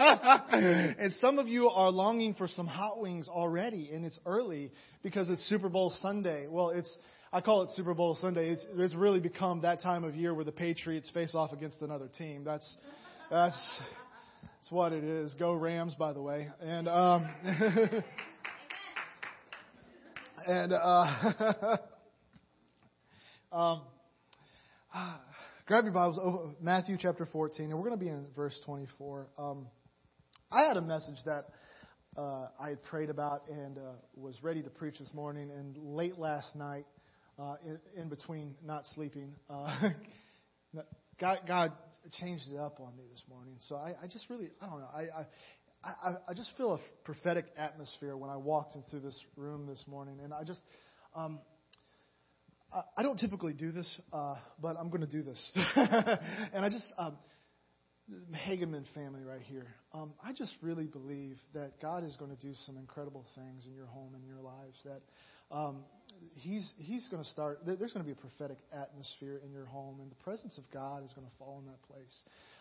and some of you are longing for some hot wings already, and it's early because it's Super Bowl Sunday. Well, it's I call it Super Bowl Sunday. It's, it's really become that time of year where the Patriots face off against another team. That's that's that's what it is. Go Rams, by the way. And um, and uh, um, grab your Bibles, over Matthew chapter 14, and we're going to be in verse 24. Um, I had a message that uh, I had prayed about and uh, was ready to preach this morning, and late last night, uh, in, in between not sleeping, uh, God, God changed it up on me this morning. So I, I just really, I don't know, I, I I, I just feel a prophetic atmosphere when I walked into this room this morning, and I just, um, I don't typically do this, uh, but I'm going to do this. and I just, um, Hageman family right here, um, I just really believe that God is going to do some incredible things in your home and your lives. That um, He's He's going to start. There's going to be a prophetic atmosphere in your home, and the presence of God is going to fall in that place.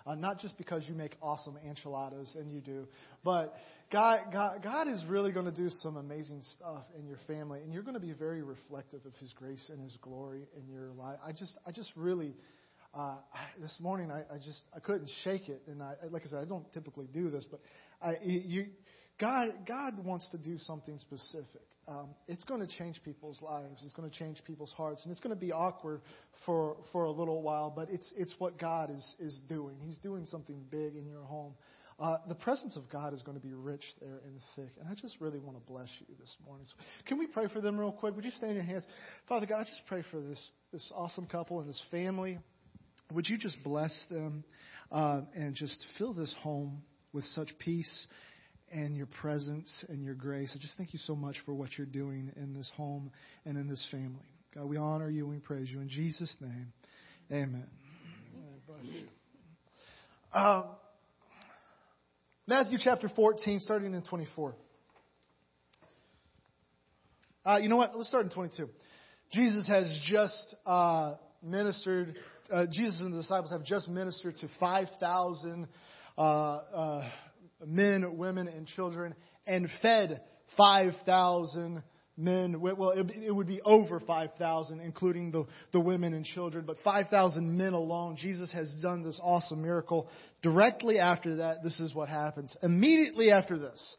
Uh, not just because you make awesome enchiladas, and you do, but God, God, God is really going to do some amazing stuff in your family, and you're going to be very reflective of His grace and His glory in your life. I just, I just really, uh, this morning I, I just, I couldn't shake it, and I, like I said, I don't typically do this, but I, you, God, God wants to do something specific. Um, it's going to change people's lives. It's going to change people's hearts, and it's going to be awkward for for a little while. But it's it's what God is is doing. He's doing something big in your home. Uh, the presence of God is going to be rich there and thick. And I just really want to bless you this morning. So can we pray for them real quick? Would you stand your hands? Father God, I just pray for this, this awesome couple and this family. Would you just bless them uh, and just fill this home with such peace and your presence and your grace. I just thank you so much for what you're doing in this home and in this family. God, we honor you and we praise you. In Jesus' name, amen. Um, Matthew chapter 14, starting in 24. Uh, you know what? Let's start in 22. Jesus has just uh, ministered, uh, Jesus and the disciples have just ministered to 5,000 uh, uh, men, women, and children, and fed 5,000 men. Well, it, would be over 5,000, including the, the women and children, but 5,000 men alone. Jesus has done this awesome miracle. Directly after that, this is what happens. Immediately after this,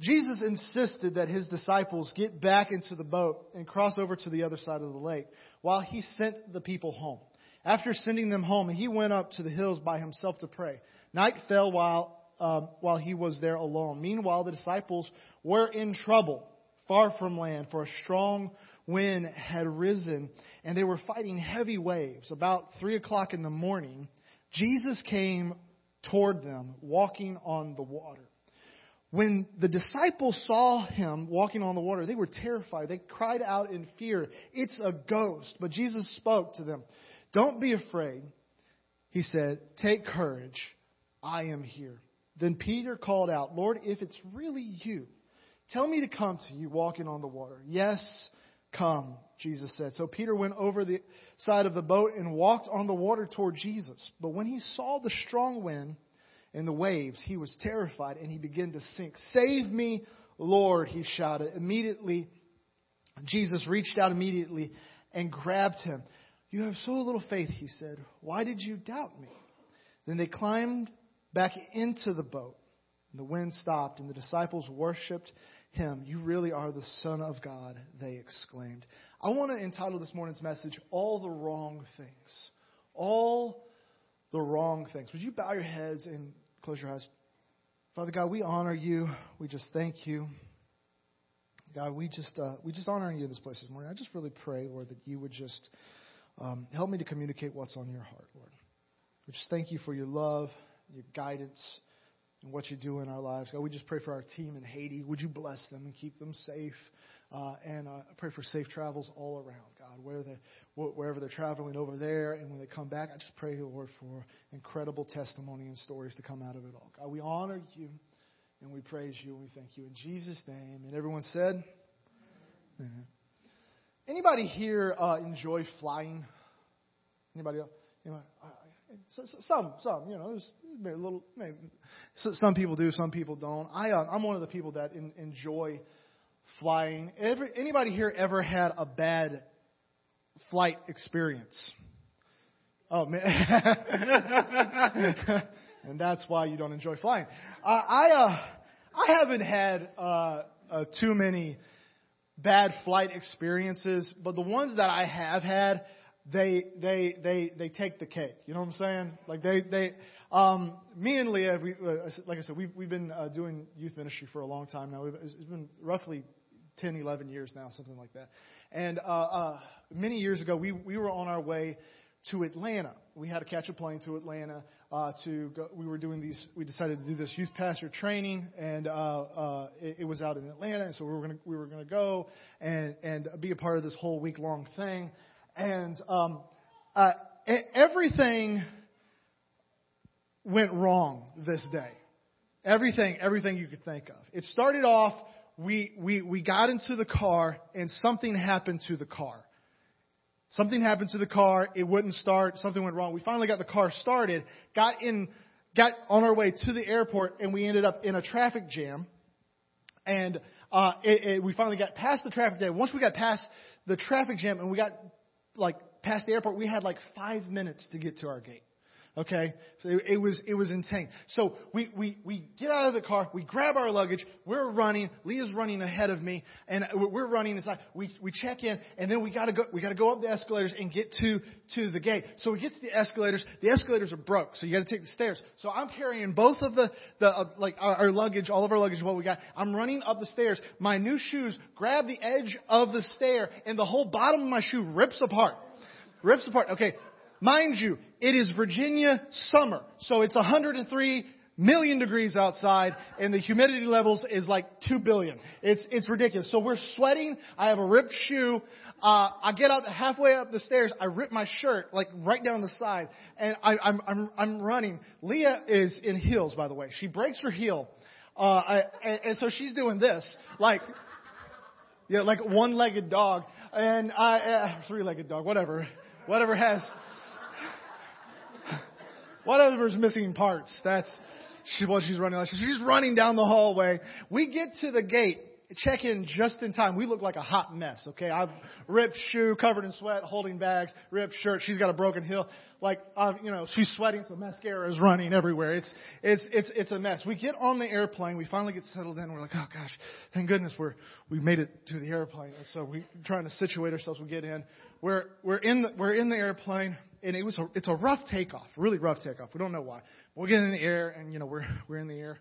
Jesus insisted that his disciples get back into the boat and cross over to the other side of the lake while he sent the people home. After sending them home, he went up to the hills by himself to pray. Night fell while um, while he was there alone. Meanwhile, the disciples were in trouble, far from land, for a strong wind had risen, and they were fighting heavy waves. About three o'clock in the morning, Jesus came toward them, walking on the water. When the disciples saw him walking on the water, they were terrified. They cried out in fear, It's a ghost. But Jesus spoke to them. Don't be afraid, he said. Take courage. I am here. Then Peter called out, Lord, if it's really you, tell me to come to you walking on the water. Yes, come, Jesus said. So Peter went over the side of the boat and walked on the water toward Jesus. But when he saw the strong wind and the waves, he was terrified and he began to sink. Save me, Lord, he shouted. Immediately, Jesus reached out immediately and grabbed him. You have so little faith, he said. Why did you doubt me? Then they climbed back into the boat. And the wind stopped, and the disciples worshiped him. You really are the Son of God, they exclaimed. I want to entitle this morning's message, All the Wrong Things. All the Wrong Things. Would you bow your heads and close your eyes? Father God, we honor you. We just thank you. God, we just uh, we just honor you in this place this morning. I just really pray, Lord, that you would just um, help me to communicate what's on your heart, Lord. We just thank you for your love your guidance, and what you do in our lives. God, we just pray for our team in Haiti. Would you bless them and keep them safe? Uh, and uh, pray for safe travels all around, God, where they, wherever they're traveling over there. And when they come back, I just pray, Lord, for incredible testimony and stories to come out of it all. God, we honor you and we praise you and we thank you in Jesus' name. And everyone said, Amen. Anybody here uh, enjoy flying? Anybody else? Anybody? some, some, you know, there's maybe a little, maybe some people do, some people don't. I, uh, I'm one of the people that in, enjoy flying. Every, anybody here ever had a bad flight experience? Oh man, and that's why you don't enjoy flying. Uh, I, uh, I haven't had uh, uh, too many bad flight experiences, but the ones that I have had, they they they they take the cake. You know what I'm saying? Like they they um, me and Leah, we, uh, like I said, we've we've been uh, doing youth ministry for a long time now. We've, it's been roughly 10, 11 years now, something like that. And uh, uh, many years ago, we we were on our way to Atlanta. We had to catch a plane to Atlanta uh, to go. We were doing these. We decided to do this youth pastor training, and uh, uh, it, it was out in Atlanta. And so we were to we were to go and and be a part of this whole week long thing. And um, uh, everything went wrong this day. Everything, everything you could think of. It started off. We we we got into the car, and something happened to the car. Something happened to the car. It wouldn't start. Something went wrong. We finally got the car started, got in, got on our way to the airport, and we ended up in a traffic jam. And uh, it, it, we finally got past the traffic jam. Once we got past the traffic jam and we got like past the airport, we had like five minutes to get to our gate. Okay, so it, it, was it was insane. So we, we we get out of the car, we grab our luggage, we're running. Leah's running ahead of me, and we're running inside. We we check in, and then we gotta go we gotta go up the escalators and get to to the gate. So we get to the escalators. The escalators are broke, so you got to take the stairs. So I'm carrying both of the the uh, like our, our luggage, all of our luggage, what we got. I'm running up the stairs. My new shoes grab the edge of the stair, and the whole bottom of my shoe rips apart rips apart. Okay, Mind you, it is Virginia summer, so it's 103 million degrees outside and the humidity levels is like 2 billion. It's, it's ridiculous. So we're sweating. I have a ripped shoe. Uh, I get up halfway up the stairs. I rip my shirt like right down the side and I, I'm, I'm, I'm running. Leah is in heels, by the way. She breaks her heel. Uh, I, and, and so she's doing this, like, yeah, like one-legged dog and I, uh, three-legged dog, whatever, whatever has Whatever's missing parts, that's what she's running. She's running down the hallway. We get to the gate, check in just in time. We look like a hot mess, okay? I've ripped shoe, covered in sweat, holding bags, ripped shirt. She's got a broken heel. Like, uh, you know, she's sweating, so mascara is running everywhere. It's, it's, it's, it's a mess. We get on the airplane. We finally get settled in. We're like, oh gosh, thank goodness we're, we made it to the airplane. And So we're trying to situate ourselves. We get in. We're, we're in the, we're in the airplane and it was a, it's a rough takeoff, really rough takeoff. We don't know why. We get in the air, and you know we're we're in the air.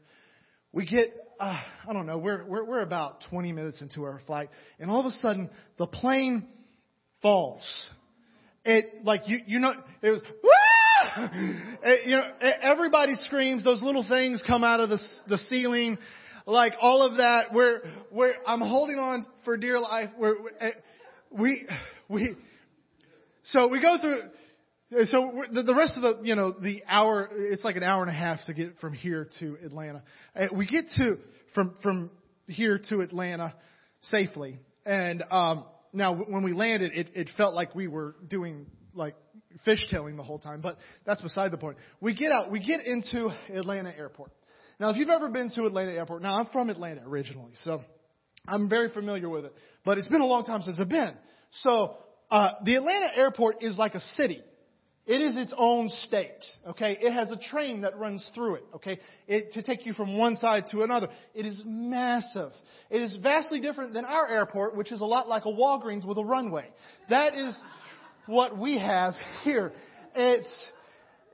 We get uh, I don't know. We're we're we're about 20 minutes into our flight, and all of a sudden the plane falls. It like you you know it was. It, you know everybody screams. Those little things come out of the the ceiling, like all of that. Where where I'm holding on for dear life. Where we we so we go through so the rest of the, you know, the hour, it's like an hour and a half to get from here to Atlanta. Uh, we get to, from, from here to Atlanta safely. And, um, now when we landed, it, it felt like we were doing like fishtailing the whole time, but that's beside the point. We get out, we get into Atlanta airport. Now if you've ever been to Atlanta airport, now I'm from Atlanta originally, so I'm very familiar with it, but it's been a long time since I've been. So, uh, the Atlanta airport is like a city. It is its own state, okay? It has a train that runs through it, okay? It, to take you from one side to another. It is massive. It is vastly different than our airport, which is a lot like a Walgreens with a runway. That is what we have here. It's,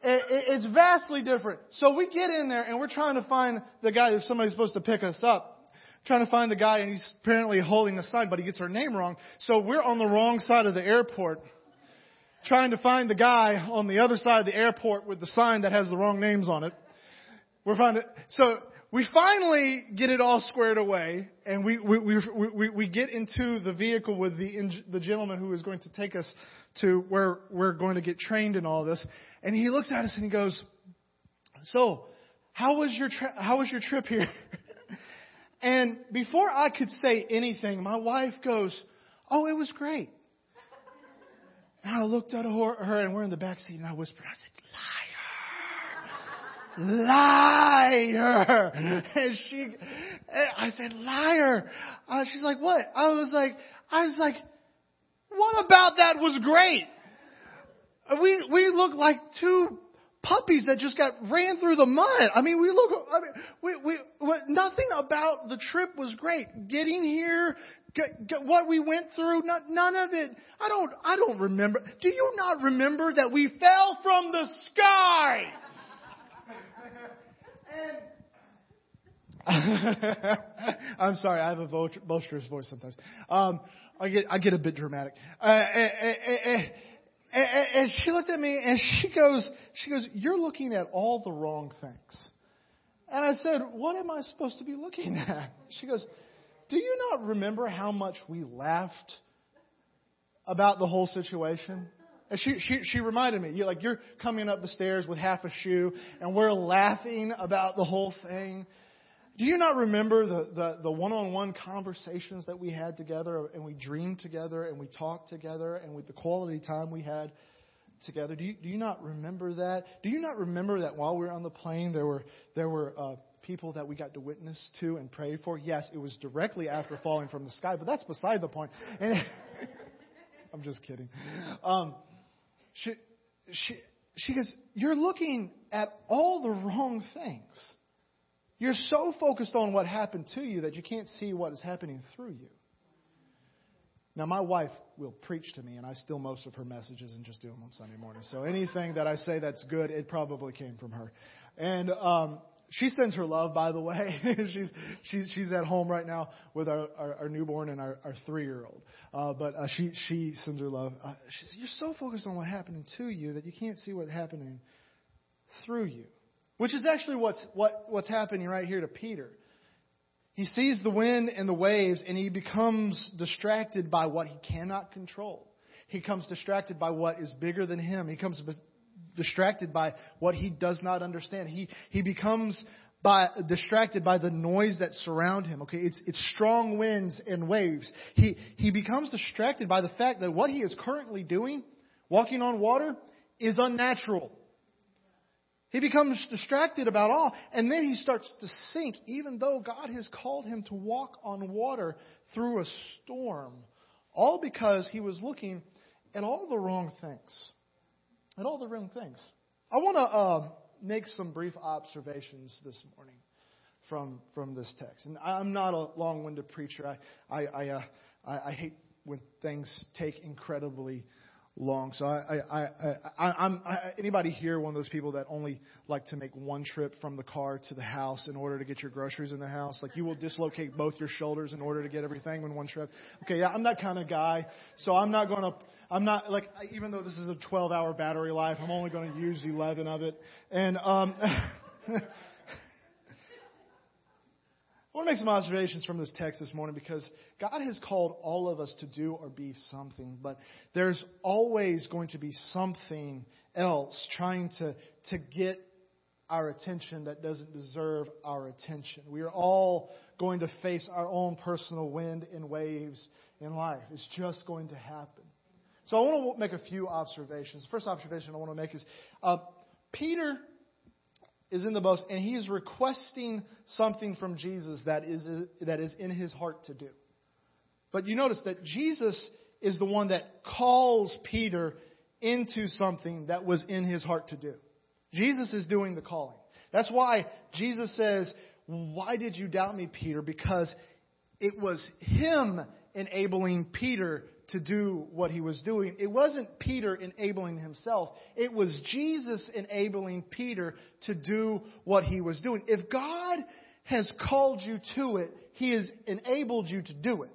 it, it's vastly different. So we get in there and we're trying to find the guy if somebody's supposed to pick us up. Trying to find the guy and he's apparently holding a sign, but he gets our name wrong. So we're on the wrong side of the airport trying to find the guy on the other side of the airport with the sign that has the wrong names on it. We're finding, so we finally get it all squared away and we, we, we, we, we get into the vehicle with the, the gentleman who is going to take us to where we're going to get trained in all this. And he looks at us and he goes, so how was your, tri- how was your trip here? and before I could say anything, my wife goes, oh, it was great. And I looked at her, and we're in the back seat, and I whispered, I said, liar. Liar. And she, I said, liar. Uh, she's like, what? I was like, I was like, what about that was great? We, we look like two puppies that just got ran through the mud. I mean, we look, I mean, we, we, nothing about the trip was great. Getting here, what we went through, not, none of it. I don't, I don't remember. Do you not remember that we fell from the sky? I'm sorry, I have a boisterous voice sometimes. Um, I get I get a bit dramatic. Uh, and, and, and, and she looked at me and she goes, she goes, "You're looking at all the wrong things." And I said, "What am I supposed to be looking at?" She goes, "Do you not remember how much we laughed about the whole situation?" And she, she, she reminded me, you like, you're coming up the stairs with half a shoe, and we're laughing about the whole thing. Do you not remember the, the, one-on-one conversations that we had together, and we dreamed together, and we talked together, and with the quality time we had together? Do you, do you not remember that? Do you not remember that while we were on the plane, there were, there were uh, people that we got to witness to and pray for? Yes, it was directly after falling from the sky, but that's beside the point. And I'm just kidding. Um, she, she, she goes, You're looking at all the wrong things. You're so focused on what happened to you that you can't see what is happening through you. Now, my wife will preach to me, and I steal most of her messages and just do them on Sunday morning. So anything that I say that's good, it probably came from her. And um, she sends her love, by the way. she's she's she's at home right now with our our, our newborn and our, our three year old. Uh, but uh, she she sends her love. Uh, she says, "You're so focused on what happening to you that you can't see what's happening through you," which is actually what's what what's happening right here to Peter. He sees the wind and the waves, and he becomes distracted by what he cannot control. He comes distracted by what is bigger than him. He becomes distracted by what he does not understand. He, he becomes by, distracted by the noise that surround him. Okay, it's, it's strong winds and waves. He, he becomes distracted by the fact that what he is currently doing, walking on water, is unnatural. He becomes distracted about all, and then he starts to sink, even though God has called him to walk on water through a storm. All because he was looking at all the wrong things and all the wrong things. I want to uh, make some brief observations this morning from from this text. And I'm not a long-winded preacher. I I I, uh, I, I hate when things take incredibly long. So I, I, I, I I'm I, anybody here one of those people that only like to make one trip from the car to the house in order to get your groceries in the house? Like you will dislocate both your shoulders in order to get everything in one trip. Okay, yeah, I'm that kind of guy. So I'm not going to I'm not like even though this is a 12 hour battery life, I'm only going to use 11 of it. And um, I want to make some observations from this text this morning because God has called all of us to do or be something, but there's always going to be something else trying to to get our attention that doesn't deserve our attention. We are all going to face our own personal wind and waves in life. It's just going to happen. So I want to make a few observations. The first observation I want to make is uh, Peter is in the boat and he is requesting something from Jesus that is, that is in his heart to do. But you notice that Jesus is the one that calls Peter into something that was in his heart to do. Jesus is doing the calling. That's why Jesus says, Why did you doubt me, Peter? Because it was him enabling Peter to do what he was doing. It wasn't Peter enabling himself, it was Jesus enabling Peter to do what he was doing. If God has called you to it, he has enabled you to do it.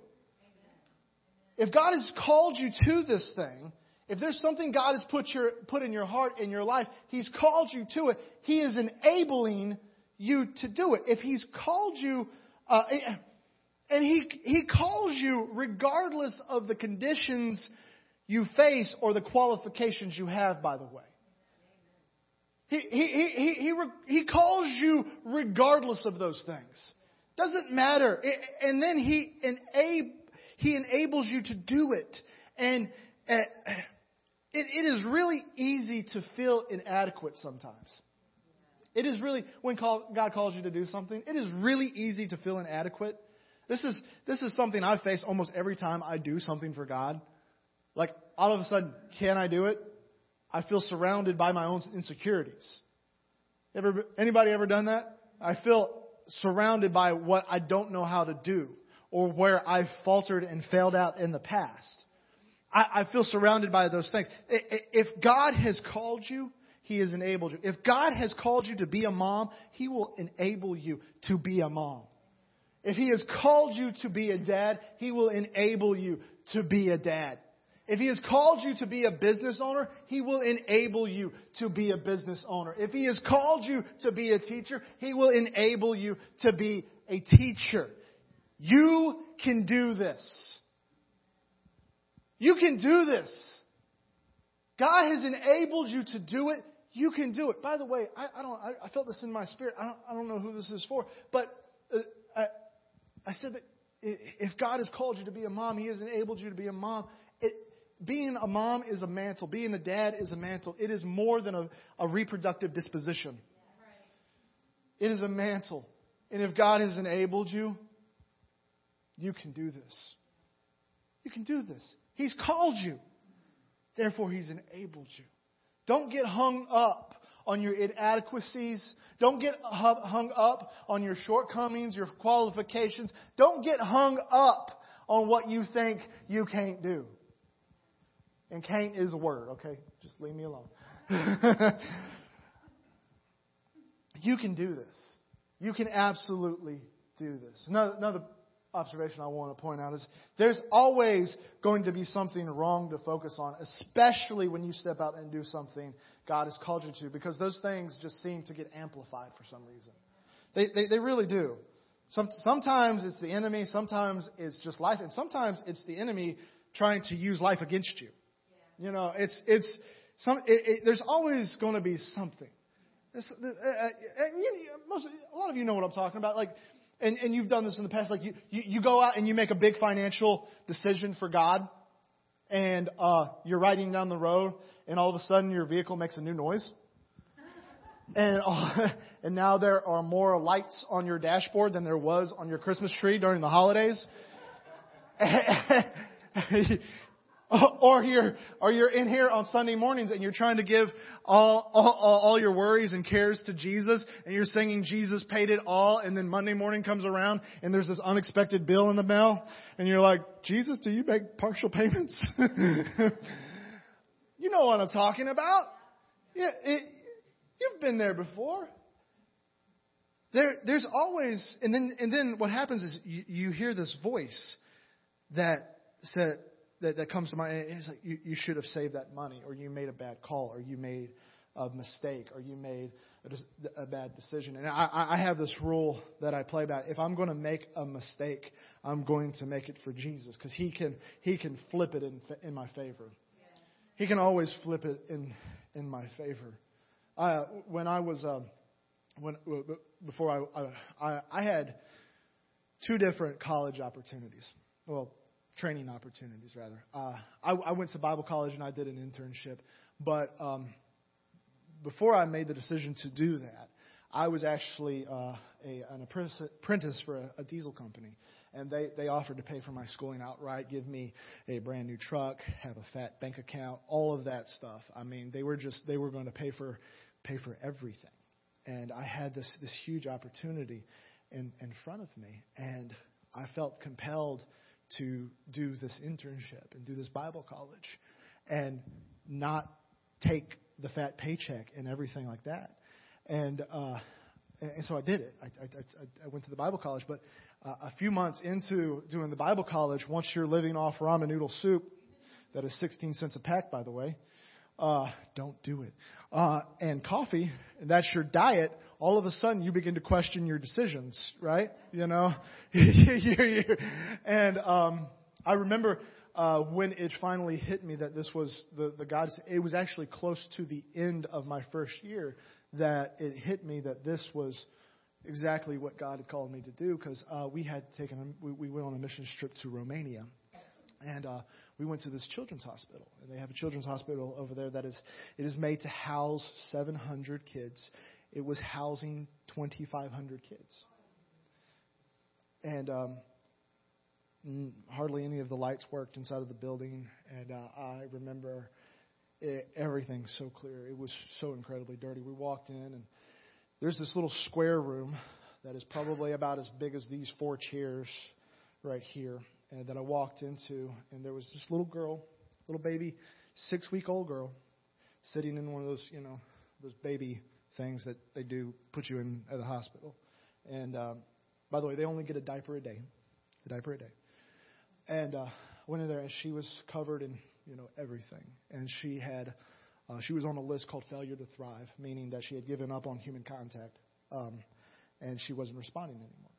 If God has called you to this thing, if there's something God has put, your, put in your heart, in your life, He's called you to it. He is enabling you to do it. If He's called you, uh, and he, he calls you regardless of the conditions you face or the qualifications you have, by the way. He, he, he, he, he, calls you regardless of those things. Doesn't matter. And then he, enab, he enables you to do it. And uh, it, it is really easy to feel inadequate sometimes. It is really, when God calls you to do something, it is really easy to feel inadequate. This is, this is something I face almost every time I do something for God. Like, all of a sudden, can I do it? I feel surrounded by my own insecurities. Ever, anybody ever done that? I feel surrounded by what I don't know how to do or where I've faltered and failed out in the past. I, I feel surrounded by those things. If God has called you, He has enabled you. If God has called you to be a mom, He will enable you to be a mom. If He has called you to be a dad, He will enable you to be a dad. If He has called you to be a business owner, He will enable you to be a business owner. If He has called you to be a teacher, He will enable you to be a teacher. You can do this. You can do this. God has enabled you to do it. You can do it. By the way, I, I don't. I, I, felt this in my spirit. I don't. I don't know who this is for, but uh, I, said that if God has called you to be a mom, He has enabled you to be a mom. It, being a mom is a mantle. Being a dad is a mantle. It is more than a, a reproductive disposition. It is a mantle. And if God has enabled you, you can do this. You can do this. He's called you. Therefore, He's enabled you. Don't get hung up on your inadequacies. Don't get hung up on your shortcomings, your qualifications. Don't get hung up on what you think you can't do. And can't is a word, okay? Just leave me alone. you can do this. You can absolutely do this. Another, another observation I want to point out is there's always going to be something wrong to focus on, especially when you step out and do something God has called you to, because those things just seem to get amplified for some reason. They, they, they really do. Some, sometimes it's the enemy, sometimes it's just life, and sometimes it's the enemy trying to use life against you. You know, it's, it's, some, it, it, there's always going to be something. This, uh, uh, you, most, a lot of you know what I'm talking about. Like, and, and you've done this in the past, like you, you, you go out and you make a big financial decision for God, and uh, you're riding down the road, and all of a sudden your vehicle makes a new noise. And, uh, and now there are more lights on your dashboard than there was on your Christmas tree during the holidays. Or you're, or you're in here on Sunday mornings and you're trying to give all, all, all your worries and cares to Jesus and you're singing Jesus paid it all and then Monday morning comes around and there's this unexpected bill in the mail and you're like, Jesus, do you make partial payments? you know what I'm talking about. Yeah, it, you've been there before. There, there's always, and then, and then what happens is you, you hear this voice that said, that, that comes to mind. And it's like you, you should have saved that money, or you made a bad call, or you made a mistake, or you made a, a bad decision. And I, I have this rule that I play by. If I'm going to make a mistake, I'm going to make it for Jesus because He can He can flip it in in my favor. He can always flip it in in my favor. Uh, when I was um, when before I, I I had two different college opportunities. Well, training opportunities, rather. Uh, I, I, went to Bible college and I did an internship, but um, before I made the decision to do that, I was actually uh, a, an apprentice for a, a diesel company, and they, they offered to pay for my schooling outright, give me a brand new truck, have a fat bank account, all of that stuff. I mean, they were just they were going to pay for pay for everything, and I had this this huge opportunity in in front of me, and I felt compelled to do this internship and do this Bible college and not take the fat paycheck and everything like that. And, uh, and so I did it. I, I, I went to the Bible college, but uh, a few months into doing the Bible college, once you're living off ramen noodle soup, that is 16 cents a pack, by the way, uh, don't do it. Uh, and coffee, and that's your diet, all of a sudden you begin to question your decisions, right? You know? and um, I remember uh, when it finally hit me that this was the, the God, it was actually close to the end of my first year that it hit me that this was exactly what God had called me to do because uh, we had taken, we, we went on a mission trip to Romania. And uh, we went to this children's hospital, and they have a children's hospital over there that is it is made to house 700 kids it was housing 2,500 kids. And um, hardly any of the lights worked inside of the building. And uh, I remember it, everything so clear. It was so incredibly dirty. We walked in, and there's this little square room that is probably about as big as these four chairs right here, and that I walked into, and there was this little girl, little baby, six week old girl, sitting in one of those, you know, those baby things that they do put you in at the hospital. And um, by the way, they only get a diaper a day, a diaper a day. And uh, went in there, and she was covered in you know everything, and she had uh, she was on a list called failure to thrive, meaning that she had given up on human contact, um, and she wasn't responding anymore,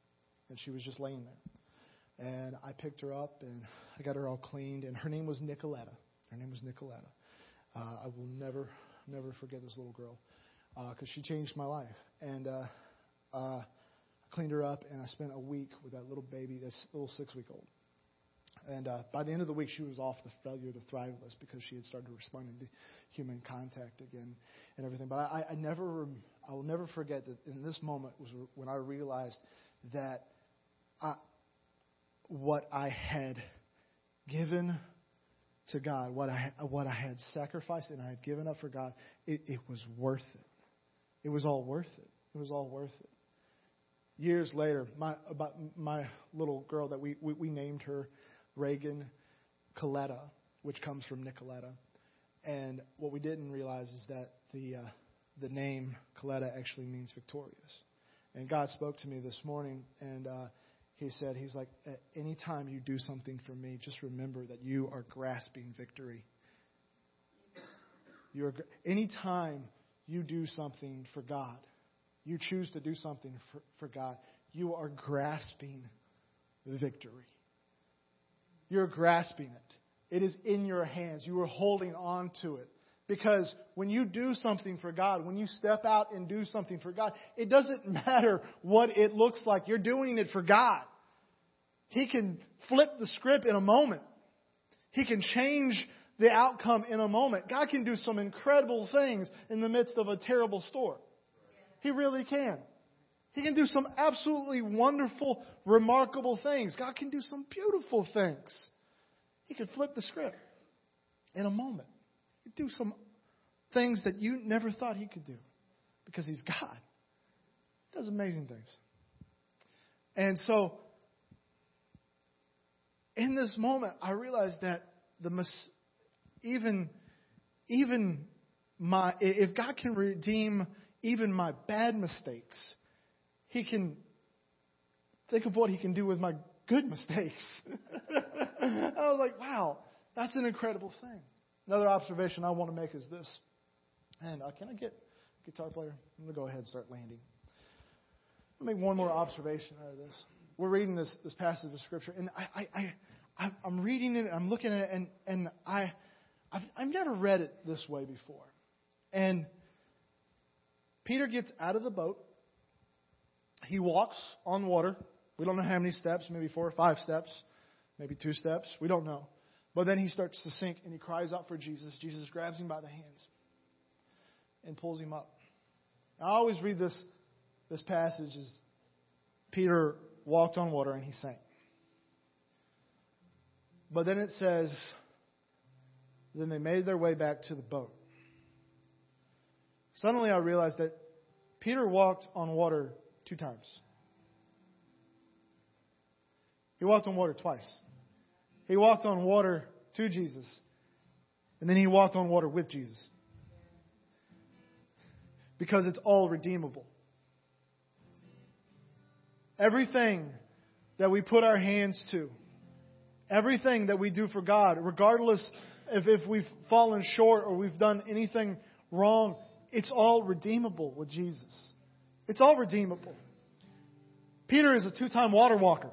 and she was just laying there. And I picked her up and I got her all cleaned, and her name was Nicoletta. Her name was Nicoletta. Uh, I will never, never forget this little girl because uh, she changed my life. And uh, uh, I cleaned her up, and I spent a week with that little baby, this little six week old. And uh, by the end of the week, she was off the failure to thrive list because she had started responding to human contact again and everything. But I, I never, I will never forget that in this moment was when I realized that I, what I had given to God, what I what I had sacrificed and I had given up for God, it, it was worth it. It was all worth it. It was all worth it. Years later, my about my little girl that we we, we named her Reagan Coletta, which comes from Nicoletta. And what we didn't realize is that the, uh, the name Coletta actually means victorious. And God spoke to me this morning, and uh, He said, He's like, anytime you do something for me, just remember that you are grasping victory. You are, anytime you do something for God, you choose to do something for, for God, you are grasping victory. You're grasping it. It is in your hands. You are holding on to it. Because when you do something for God, when you step out and do something for God, it doesn't matter what it looks like. You're doing it for God. He can flip the script in a moment. He can change the outcome in a moment. God can do some incredible things in the midst of a terrible storm. He really can. He can do some absolutely wonderful, remarkable things. God can do some beautiful things. He can flip the script in a moment. He can do some things that you never thought he could do because he's God. He does amazing things. And so, in this moment, I realized that the even even my if God can redeem even my bad mistakes, he can think of what he can do with my good mistakes. I was like, wow, that's an incredible thing. Another observation I want to make is this. And uh, can I get guitar player? I'm going to go ahead and start landing. Me make one more observation out of this. We're reading this, this passage of Scripture, and I, I, I, I'm reading it, I'm looking at it, and, and I, I've, I've never read it this way before. And Peter gets out of the boat, he walks on water. We don't know how many steps, maybe four or five steps, maybe two steps. We don't know. But then he starts to sink and he cries out for Jesus. Jesus grabs him by the hands and pulls him up. I always read this, this passage as Peter walked on water and he sank. But then it says, then they made their way back to the boat. Suddenly I realized that Peter walked on water two times. He walked on water twice. He walked on water to Jesus, and then he walked on water with Jesus. Because it's all redeemable. Everything that we put our hands to, everything that we do for God, regardless if, if we've fallen short or we've done anything wrong, it's all redeemable with Jesus. It's all redeemable. Peter is a two time water walker.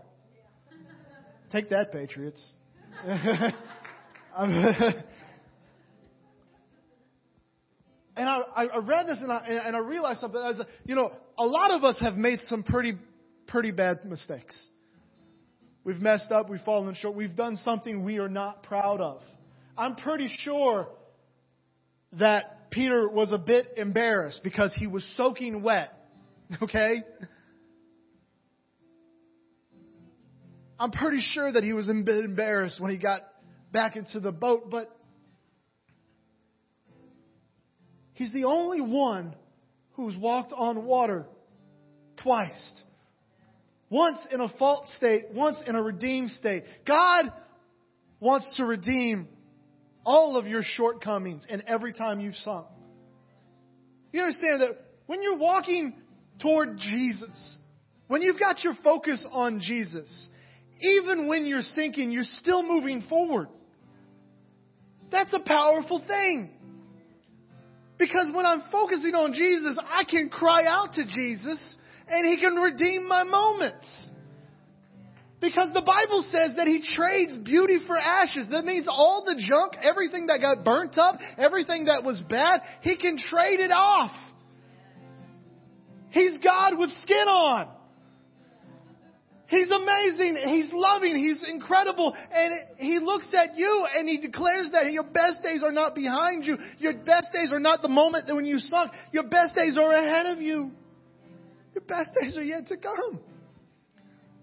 Take that, Patriots. and I, I read this and I, and I realized something. I was, you know, a lot of us have made some pretty, pretty bad mistakes. We've messed up. We've fallen short. We've done something we are not proud of. I'm pretty sure that Peter was a bit embarrassed because he was soaking wet. Okay? I'm pretty sure that he was a bit embarrassed when he got back into the boat, but he's the only one who's walked on water twice. Once in a fault state, once in a redeemed state. God wants to redeem all of your shortcomings and every time you've sunk. You understand that when you're walking toward Jesus, when you've got your focus on Jesus, even when you're sinking, you're still moving forward. That's a powerful thing. Because when I'm focusing on Jesus, I can cry out to Jesus and He can redeem my moments. Because the Bible says that He trades beauty for ashes. That means all the junk, everything that got burnt up, everything that was bad, He can trade it off. He's God with skin on. He's amazing. He's loving. He's incredible. And He looks at you and He declares that your best days are not behind you. Your best days are not the moment that when you sunk. Your best days are ahead of you. Your best days are yet to come.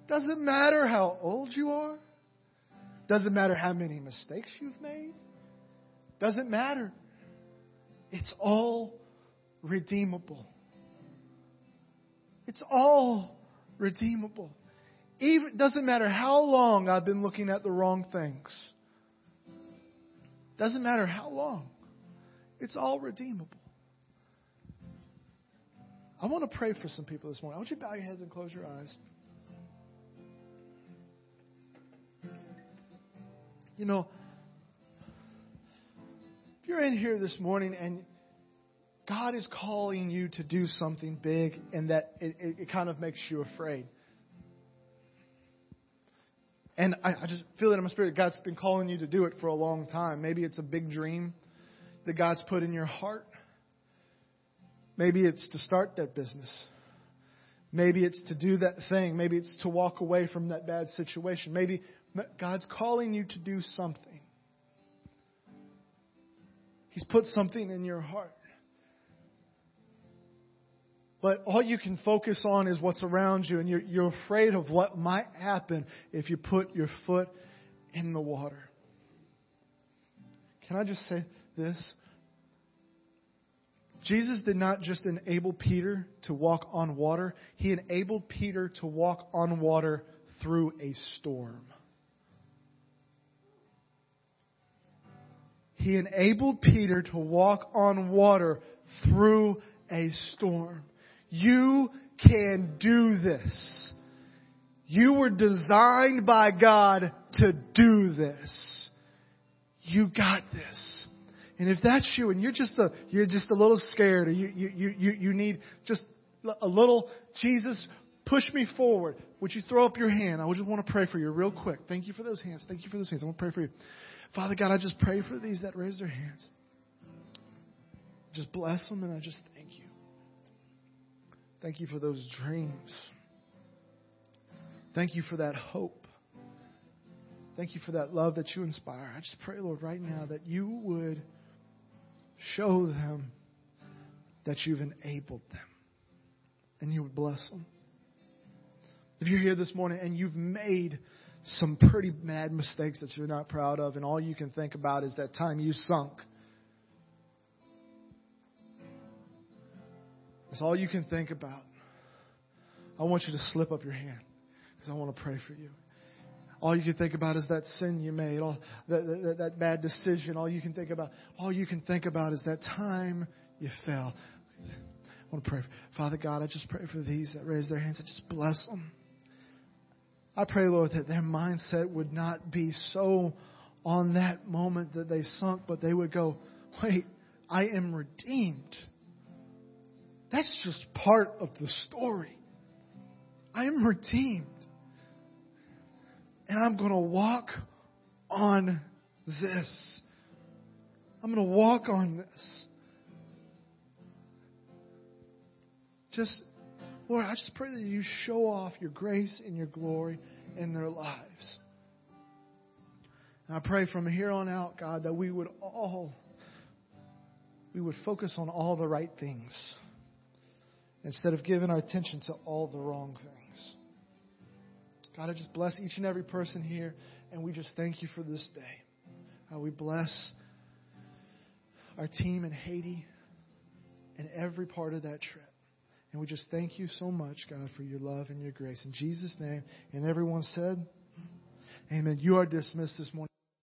Doesn't matter how old you are. Doesn't matter how many mistakes you've made. Doesn't matter. It's all redeemable. It's all redeemable. Even doesn't matter how long I've been looking at the wrong things. Doesn't matter how long. It's all redeemable. I want to pray for some people this morning. I want you to bow your heads and close your eyes. You know, if you're in here this morning and God is calling you to do something big and that it, it, it kind of makes you afraid. And I, I just feel it in my spirit. God's been calling you to do it for a long time. Maybe it's a big dream that God's put in your heart. Maybe it's to start that business. Maybe it's to do that thing. Maybe it's to walk away from that bad situation. Maybe God's calling you to do something. He's put something in your heart. But all you can focus on is what's around you, and you're, you're afraid of what might happen if you put your foot in the water. Can I just say this? Jesus did not just enable Peter to walk on water, he enabled Peter to walk on water through a storm. He enabled Peter to walk on water through a storm. You can do this. You were designed by God to do this. You got this. And if that's you and you're just a, you're just a little scared or you, you, you, you need just a little, Jesus, push me forward. Would you throw up your hand? I just want to pray for you real quick. Thank you for those hands. Thank you for those hands. I want to pray for you. Father God, I just pray for these that raise their hands. Just bless them and I just thank you. Thank you for those dreams. Thank you for that hope. Thank you for that love that you inspire. I just pray, Lord, right now that you would show them that you've enabled them and you would bless them. If you're here this morning and you've made some pretty mad mistakes that you're not proud of, and all you can think about is that time you sunk. That's all you can think about. I want you to slip up your hand because I want to pray for you. All you can think about is that sin you made, all that, that, that bad decision. All you can think about, all you can think about is that time you fell. I want to pray. For, Father God, I just pray for these that raise their hands. I just bless them. I pray, Lord, that their mindset would not be so on that moment that they sunk, but they would go, wait, I am redeemed. That's just part of the story. I am redeemed. And I'm going to walk on this. I'm going to walk on this. Just Lord, I just pray that you show off your grace and your glory in their lives. And I pray from here on out, God, that we would all we would focus on all the right things instead of giving our attention to all the wrong things. God, I just bless each and every person here, and we just thank you for this day. Uh, we bless our team in Haiti and every part of that trip. And we just thank you so much, God, for your love and your grace. In Jesus' name, and everyone said, Amen. You are dismissed this morning.